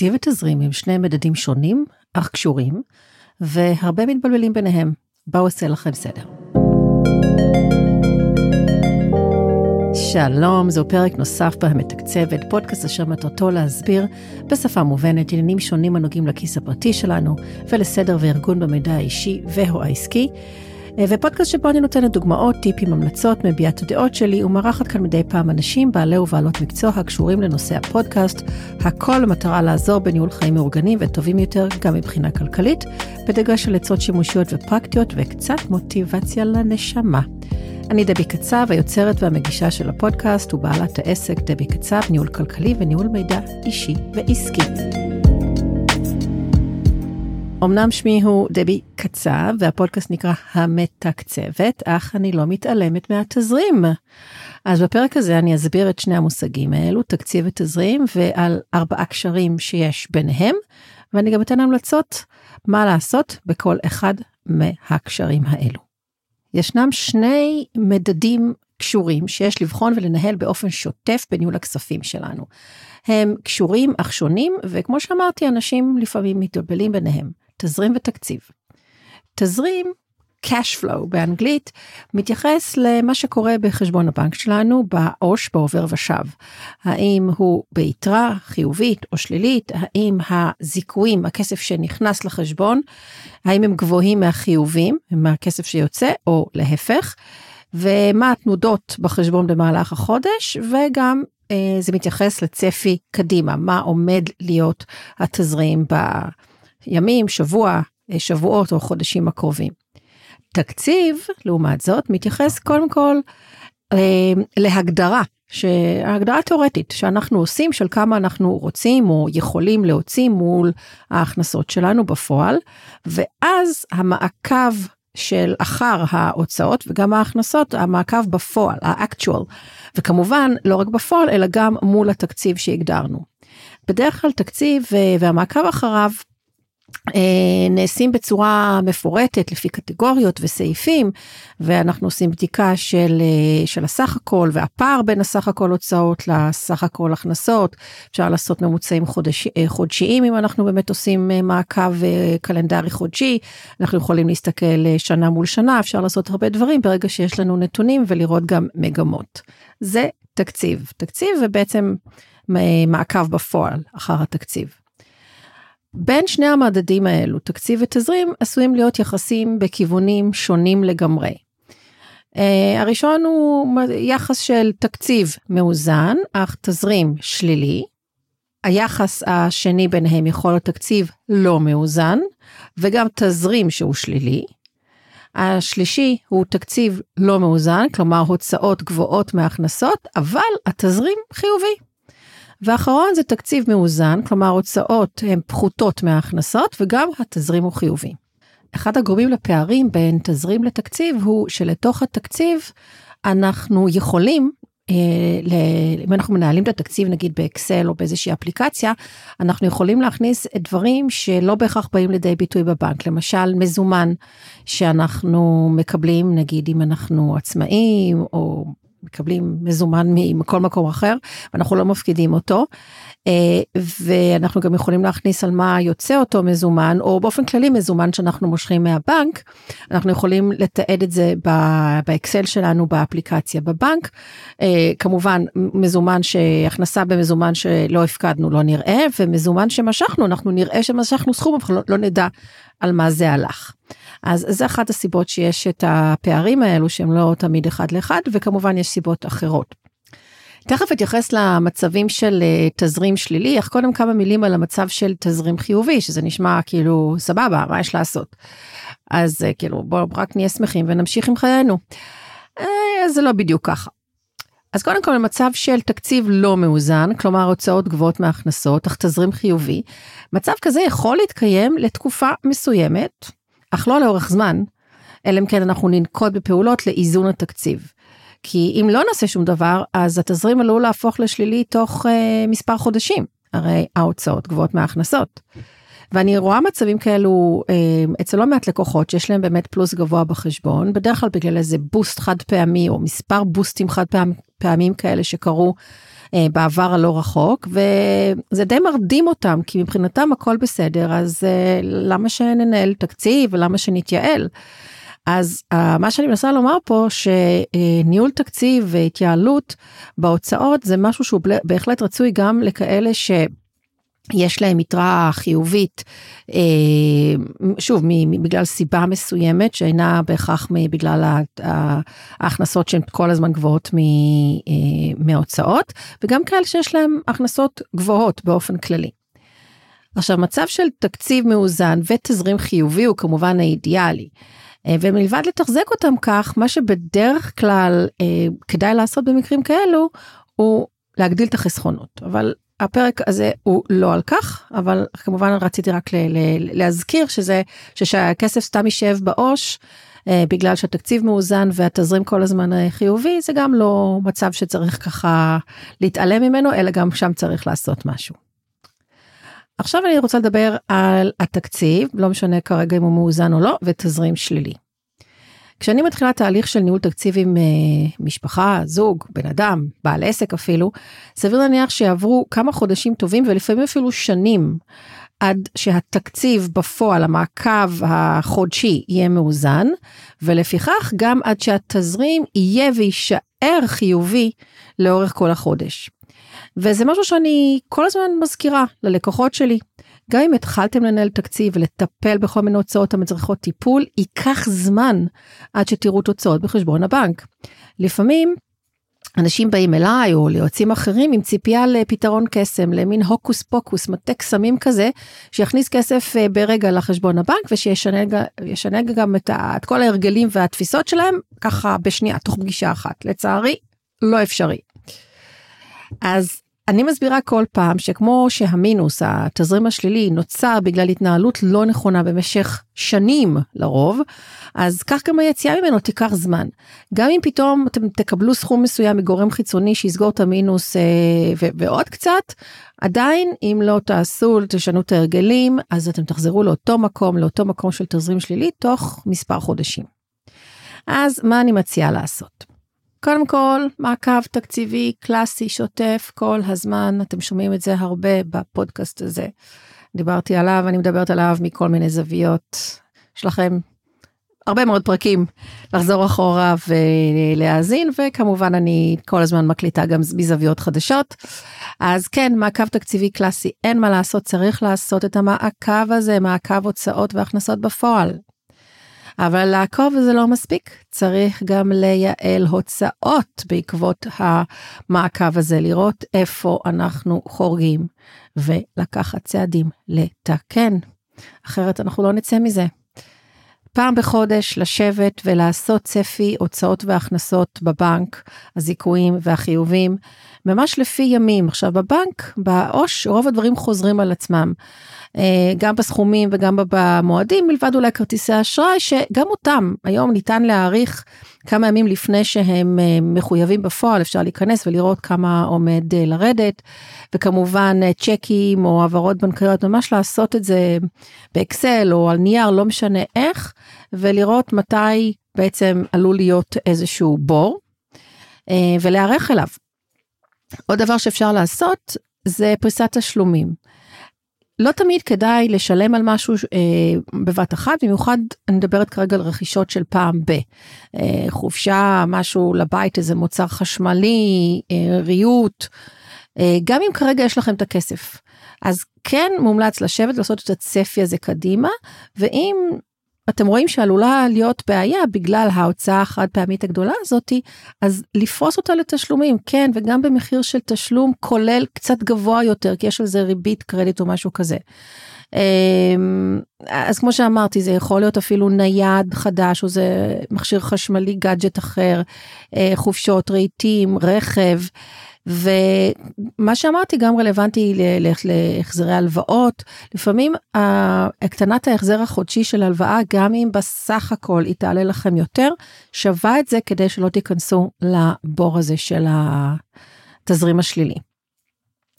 תקציב ותזרים הם שני מדדים שונים, אך קשורים, והרבה מתבלבלים ביניהם. בואו אעשה לכם סדר. שלום, זהו פרק נוסף במתקצבת, פודקאסט אשר מטרתו להסביר בשפה מובנת עניינים שונים הנוגעים לכיס הפרטי שלנו ולסדר וארגון במידע האישי והו העסקי. אה, ופודקאסט שבו אני נותנת דוגמאות, טיפים, המלצות, מביעה את הדעות שלי ומארחת כאן מדי פעם אנשים, בעלי ובעלות מקצוע הקשורים לנושא הפודקאסט, הכל במטרה לעזור בניהול חיים מאורגנים וטובים יותר גם מבחינה כלכלית, בדגש על עצות שימושיות ופרקטיות וקצת מוטיבציה לנשמה. אני דבי קצב, היוצרת והמגישה של הפודקאסט ובעלת העסק דבי קצב, ניהול כלכלי וניהול מידע אישי ועסקי. אמנם שמי הוא דבי קצב והפודקאסט נקרא המתקצבת, אך אני לא מתעלמת מהתזרים. אז בפרק הזה אני אסביר את שני המושגים האלו, תקציב ותזרים, ועל ארבעה קשרים שיש ביניהם, ואני גם אתן המלצות מה לעשות בכל אחד מהקשרים האלו. ישנם שני מדדים קשורים שיש לבחון ולנהל באופן שוטף בניהול הכספים שלנו. הם קשורים אך שונים, וכמו שאמרתי, אנשים לפעמים מתבלבלים ביניהם. תזרים ותקציב. תזרים, cash flow באנגלית, מתייחס למה שקורה בחשבון הבנק שלנו בעו"ש בעובר ושב. האם הוא ביתרה חיובית או שלילית, האם הזיכויים, הכסף שנכנס לחשבון, האם הם גבוהים מהחיובים, מהכסף שיוצא, או להפך, ומה התנודות בחשבון במהלך החודש, וגם אה, זה מתייחס לצפי קדימה, מה עומד להיות התזרים ב... ימים, שבוע, אה, שבועות או חודשים הקרובים. תקציב, לעומת זאת, מתייחס קודם כל אה, להגדרה, שהגדרה תאורטית שאנחנו עושים של כמה אנחנו רוצים או יכולים להוציא מול ההכנסות שלנו בפועל, ואז המעקב של אחר ההוצאות וגם ההכנסות, המעקב בפועל, ה-actual, וכמובן לא רק בפועל אלא גם מול התקציב שהגדרנו. בדרך כלל תקציב אה, והמעקב אחריו נעשים בצורה מפורטת לפי קטגוריות וסעיפים ואנחנו עושים בדיקה של, אה, של הסך הכל והפער בין הסך הכל הוצאות לסך הכל הכנסות אפשר לעשות ממוצעים חודש, אה, חודשיים אם אנחנו באמת עושים מעקב קלנדרי חודשי אנחנו יכולים להסתכל שנה מול שנה אפשר לעשות הרבה דברים ברגע שיש לנו נתונים ולראות גם מגמות. זה תקציב תקציב ובעצם מעקב בפועל אחר התקציב. בין שני המדדים האלו, תקציב ותזרים, עשויים להיות יחסים בכיוונים שונים לגמרי. Uh, הראשון הוא יחס של תקציב מאוזן, אך תזרים שלילי. היחס השני ביניהם יכול להיות תקציב לא מאוזן, וגם תזרים שהוא שלילי. השלישי הוא תקציב לא מאוזן, כלומר הוצאות גבוהות מהכנסות, אבל התזרים חיובי. ואחרון זה תקציב מאוזן, כלומר הוצאות הן פחותות מההכנסות וגם התזרים הוא חיובי. אחד הגורמים לפערים בין תזרים לתקציב הוא שלתוך התקציב אנחנו יכולים אה, אם אנחנו מנהלים את התקציב נגיד באקסל או באיזושהי אפליקציה, אנחנו יכולים להכניס דברים שלא בהכרח באים לידי ביטוי בבנק, למשל מזומן שאנחנו מקבלים נגיד אם אנחנו עצמאים או מקבלים מזומן מכל מקום אחר ואנחנו לא מפקידים אותו. אה, ואנחנו גם יכולים להכניס על מה יוצא אותו מזומן או באופן כללי מזומן שאנחנו מושכים מהבנק. אנחנו יכולים לתעד את זה באקסל שלנו באפליקציה בבנק. אה, כמובן מזומן שהכנסה במזומן שלא הפקדנו לא נראה ומזומן שמשכנו אנחנו נראה שמשכנו סכום אבל לא, לא נדע על מה זה הלך. אז זה אחת הסיבות שיש את הפערים האלו שהם לא תמיד אחד לאחד וכמובן יש סיבות אחרות. תכף אתייחס למצבים של uh, תזרים שלילי, אך קודם כמה מילים על המצב של תזרים חיובי, שזה נשמע כאילו סבבה, מה יש לעשות? אז uh, כאילו בואו רק נהיה שמחים ונמשיך עם חיינו. Uh, זה לא בדיוק ככה. אז קודם כל מצב של תקציב לא מאוזן, כלומר הוצאות גבוהות מהכנסות, אך תזרים חיובי, מצב כזה יכול להתקיים לתקופה מסוימת, אך לא לאורך זמן, אלא אם כן אנחנו ננקוט בפעולות לאיזון התקציב. כי אם לא נעשה שום דבר, אז התזרים עלול להפוך לשלילי תוך uh, מספר חודשים, הרי ההוצאות גבוהות מההכנסות. ואני רואה מצבים כאלו אה, אצל לא מעט לקוחות שיש להם באמת פלוס גבוה בחשבון, בדרך כלל בגלל איזה בוסט חד פעמי או מספר בוסטים חד פעמ, פעמים כאלה שקרו אה, בעבר הלא רחוק, וזה די מרדים אותם, כי מבחינתם הכל בסדר, אז אה, למה שננהל תקציב ולמה שנתייעל? אז מה שאני מנסה לומר פה שניהול תקציב והתייעלות בהוצאות זה משהו שהוא בהחלט רצוי גם לכאלה ש... יש להם יתרה חיובית, אה, שוב, בגלל סיבה מסוימת שאינה בהכרח בגלל ההכנסות שהן כל הזמן גבוהות אה, מההוצאות, וגם כאלה שיש להם הכנסות גבוהות באופן כללי. עכשיו, מצב של תקציב מאוזן ותזרים חיובי הוא כמובן האידיאלי. אה, ומלבד לתחזק אותם כך, מה שבדרך כלל כדאי לעשות במקרים כאלו, הוא להגדיל את החסכונות. אבל הפרק הזה הוא לא על כך, אבל כמובן רציתי רק ל- ל- להזכיר שזה, שהכסף סתם יישב בעו"ש, אה, בגלל שהתקציב מאוזן והתזרים כל הזמן אה, חיובי, זה גם לא מצב שצריך ככה להתעלם ממנו, אלא גם שם צריך לעשות משהו. עכשיו אני רוצה לדבר על התקציב, לא משנה כרגע אם הוא מאוזן או לא, ותזרים שלילי. כשאני מתחילה תהליך של ניהול תקציב עם uh, משפחה, זוג, בן אדם, בעל עסק אפילו, סביר להניח שיעברו כמה חודשים טובים ולפעמים אפילו שנים עד שהתקציב בפועל, המעקב החודשי יהיה מאוזן, ולפיכך גם עד שהתזרים יהיה ויישאר חיובי לאורך כל החודש. וזה משהו שאני כל הזמן מזכירה ללקוחות שלי. גם אם התחלתם לנהל תקציב ולטפל בכל מיני הוצאות המצריכות טיפול, ייקח זמן עד שתראו תוצאות בחשבון הבנק. לפעמים אנשים באים אליי או ליועצים אחרים עם ציפייה לפתרון קסם, למין הוקוס פוקוס, מטה קסמים כזה, שיכניס כסף אה, ברגע לחשבון הבנק ושישנה גם את, את כל ההרגלים והתפיסות שלהם ככה בשנייה, תוך פגישה אחת. לצערי, לא אפשרי. אז אני מסבירה כל פעם שכמו שהמינוס, התזרים השלילי, נוצר בגלל התנהלות לא נכונה במשך שנים לרוב, אז כך גם היציאה ממנו תיקח זמן. גם אם פתאום אתם תקבלו סכום מסוים מגורם חיצוני שיסגור את המינוס אה, ועוד קצת, עדיין אם לא תעשו, תשנו את ההרגלים, אז אתם תחזרו לאותו מקום, לאותו מקום של תזרים שלילי תוך מספר חודשים. אז מה אני מציעה לעשות? קודם כל, מעקב תקציבי קלאסי שוטף כל הזמן, אתם שומעים את זה הרבה בפודקאסט הזה. דיברתי עליו, אני מדברת עליו מכל מיני זוויות. יש לכם הרבה מאוד פרקים לחזור אחורה ולהאזין, וכמובן אני כל הזמן מקליטה גם מזוויות חדשות. אז כן, מעקב תקציבי קלאסי, אין מה לעשות, צריך לעשות את המעקב הזה, מעקב הוצאות והכנסות בפועל. אבל לעקוב זה לא מספיק, צריך גם לייעל הוצאות בעקבות המעקב הזה, לראות איפה אנחנו חורגים ולקחת צעדים לתקן, אחרת אנחנו לא נצא מזה. פעם בחודש לשבת ולעשות צפי הוצאות והכנסות בבנק, הזיכויים והחיובים, ממש לפי ימים. עכשיו בבנק, בעו"ש, רוב הדברים חוזרים על עצמם. אה, גם בסכומים וגם במועדים, מלבד אולי כרטיסי אשראי, שגם אותם היום ניתן להעריך כמה ימים לפני שהם אה, מחויבים בפועל, אפשר להיכנס ולראות כמה עומד אה, לרדת, וכמובן צ'קים או העברות בנקאיות, ממש לעשות את זה באקסל או על נייר, לא משנה איך, ולראות מתי בעצם עלול להיות איזשהו בור, ולהיערך אליו. עוד דבר שאפשר לעשות זה פריסת תשלומים. לא תמיד כדאי לשלם על משהו אה, בבת אחת, במיוחד אני מדברת כרגע על רכישות של פעם ב. אה, חופשה, משהו לבית, איזה מוצר חשמלי, אה, ריהוט, אה, גם אם כרגע יש לכם את הכסף. אז כן מומלץ לשבת לעשות את הצפי הזה קדימה, ואם אתם רואים שעלולה להיות בעיה בגלל ההוצאה החד פעמית הגדולה הזאתי, אז לפרוס אותה לתשלומים, כן, וגם במחיר של תשלום כולל קצת גבוה יותר, כי יש על זה ריבית קרדיט או משהו כזה. אמ, אז כמו שאמרתי, זה יכול להיות אפילו נייד חדש, או זה מכשיר חשמלי, גאדג'ט אחר, אה, חופשות, רהיטים, רכב. ומה שאמרתי גם רלוונטי להחזרי הלוואות. לפעמים הקטנת ההחזר החודשי של הלוואה, גם אם בסך הכל היא תעלה לכם יותר, שווה את זה כדי שלא תיכנסו לבור הזה של התזרים השלילי.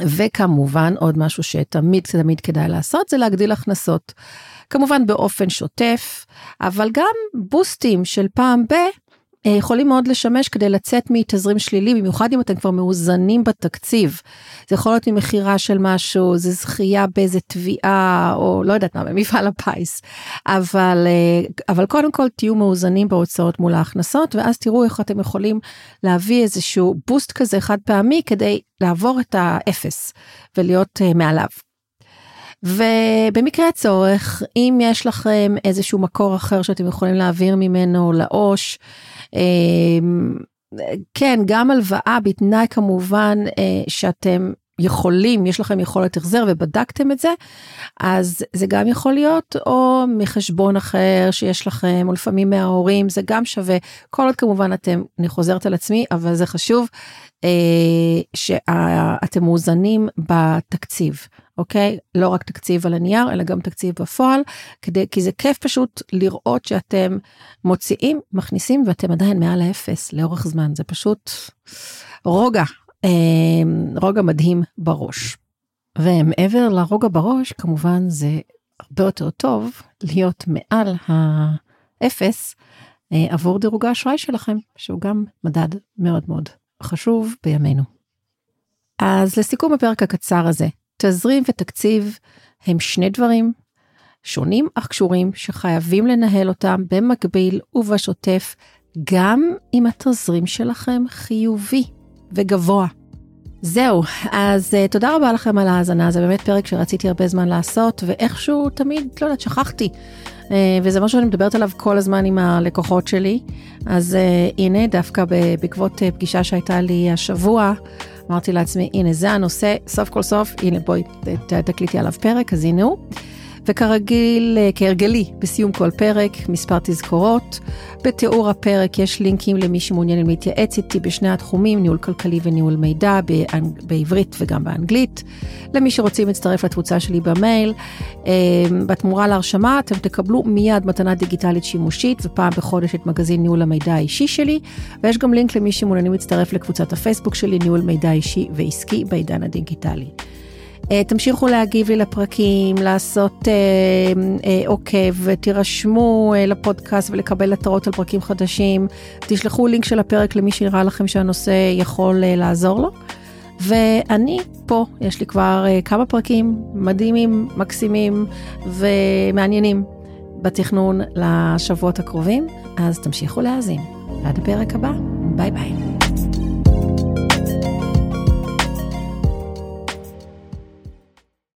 וכמובן עוד משהו שתמיד תמיד כדאי לעשות זה להגדיל הכנסות. כמובן באופן שוטף, אבל גם בוסטים של פעם ב... אה, יכולים מאוד לשמש כדי לצאת מתזרים שלילי, במיוחד אם אתם כבר מאוזנים בתקציב. זה יכול להיות ממכירה של משהו, זה זכייה באיזה תביעה, או לא יודעת מה, במפעל הפיס. אבל, אה, אבל קודם כל תהיו מאוזנים בהוצאות מול ההכנסות, ואז תראו איך אתם יכולים להביא איזשהו בוסט כזה חד פעמי כדי לעבור את האפס ולהיות uh, מעליו. ובמקרה הצורך, אם יש לכם איזשהו מקור אחר שאתם יכולים להעביר ממנו לעו"ש, כן, גם הלוואה בתנאי כמובן אה, שאתם יכולים, יש לכם יכולת החזר ובדקתם את זה, אז זה גם יכול להיות, או מחשבון אחר שיש לכם, או לפעמים מההורים, זה גם שווה. כל עוד כמובן אתם, אני חוזרת על עצמי, אבל זה חשוב אה, שאתם מאוזנים בתקציב. אוקיי? לא רק תקציב על הנייר, אלא גם תקציב בפועל, כדי, כי זה כיף פשוט לראות שאתם מוציאים, מכניסים, ואתם עדיין מעל האפס לאורך זמן. זה פשוט רוגע, אה, רוגע מדהים בראש. ומעבר לרוגע בראש, כמובן זה הרבה יותר טוב להיות מעל האפס אה, עבור דירוג האשראי שלכם, שהוא גם מדד מאוד מאוד חשוב בימינו. אז לסיכום הפרק הקצר הזה, תזרים ותקציב הם שני דברים שונים אך קשורים שחייבים לנהל אותם במקביל ובשוטף, גם אם התזרים שלכם חיובי וגבוה. זהו, אז uh, תודה רבה לכם על ההאזנה, זה באמת פרק שרציתי הרבה זמן לעשות, ואיכשהו תמיד, לא יודעת, שכחתי. Uh, וזה משהו שאני מדברת עליו כל הזמן עם הלקוחות שלי. אז uh, הנה, דווקא בעקבות uh, פגישה שהייתה לי השבוע, אמרתי לעצמי, הנה זה הנושא, סוף כל סוף, הנה בואי תקליטי עליו פרק, אז הנה הוא. וכרגיל, אה, כהרגלי, בסיום כל פרק, מספר תזכורות. בתיאור הפרק יש לינקים למי שמעוניין להתייעץ איתי בשני התחומים, ניהול כלכלי וניהול מידע, באנג... בעברית וגם באנגלית. למי שרוצים להצטרף לתפוצה שלי במייל, אה, בתמורה להרשמה אתם תקבלו מיד מתנה דיגיטלית שימושית, ופעם בחודש את מגזין ניהול המידע האישי שלי, ויש גם לינק למי שמעוניינים להצטרף לקבוצת הפייסבוק שלי, ניהול מידע אישי ועסקי בעידן הדיגיטלי. אה, תמשיכו להגיב לי לפרקים, לעשות עוקב, אה, אה, תירשמו לפודקאסט ולקבל התראות על פרקים חדשים, תשלחו לינק של הפרק למי שנראה לכם שהנושא יכול לעזור לו. ואני פה, יש לי כבר כמה פרקים מדהימים, מקסימים ומעניינים בתכנון לשבועות הקרובים, אז תמשיכו להאזין. עד הפרק הבא, ביי ביי.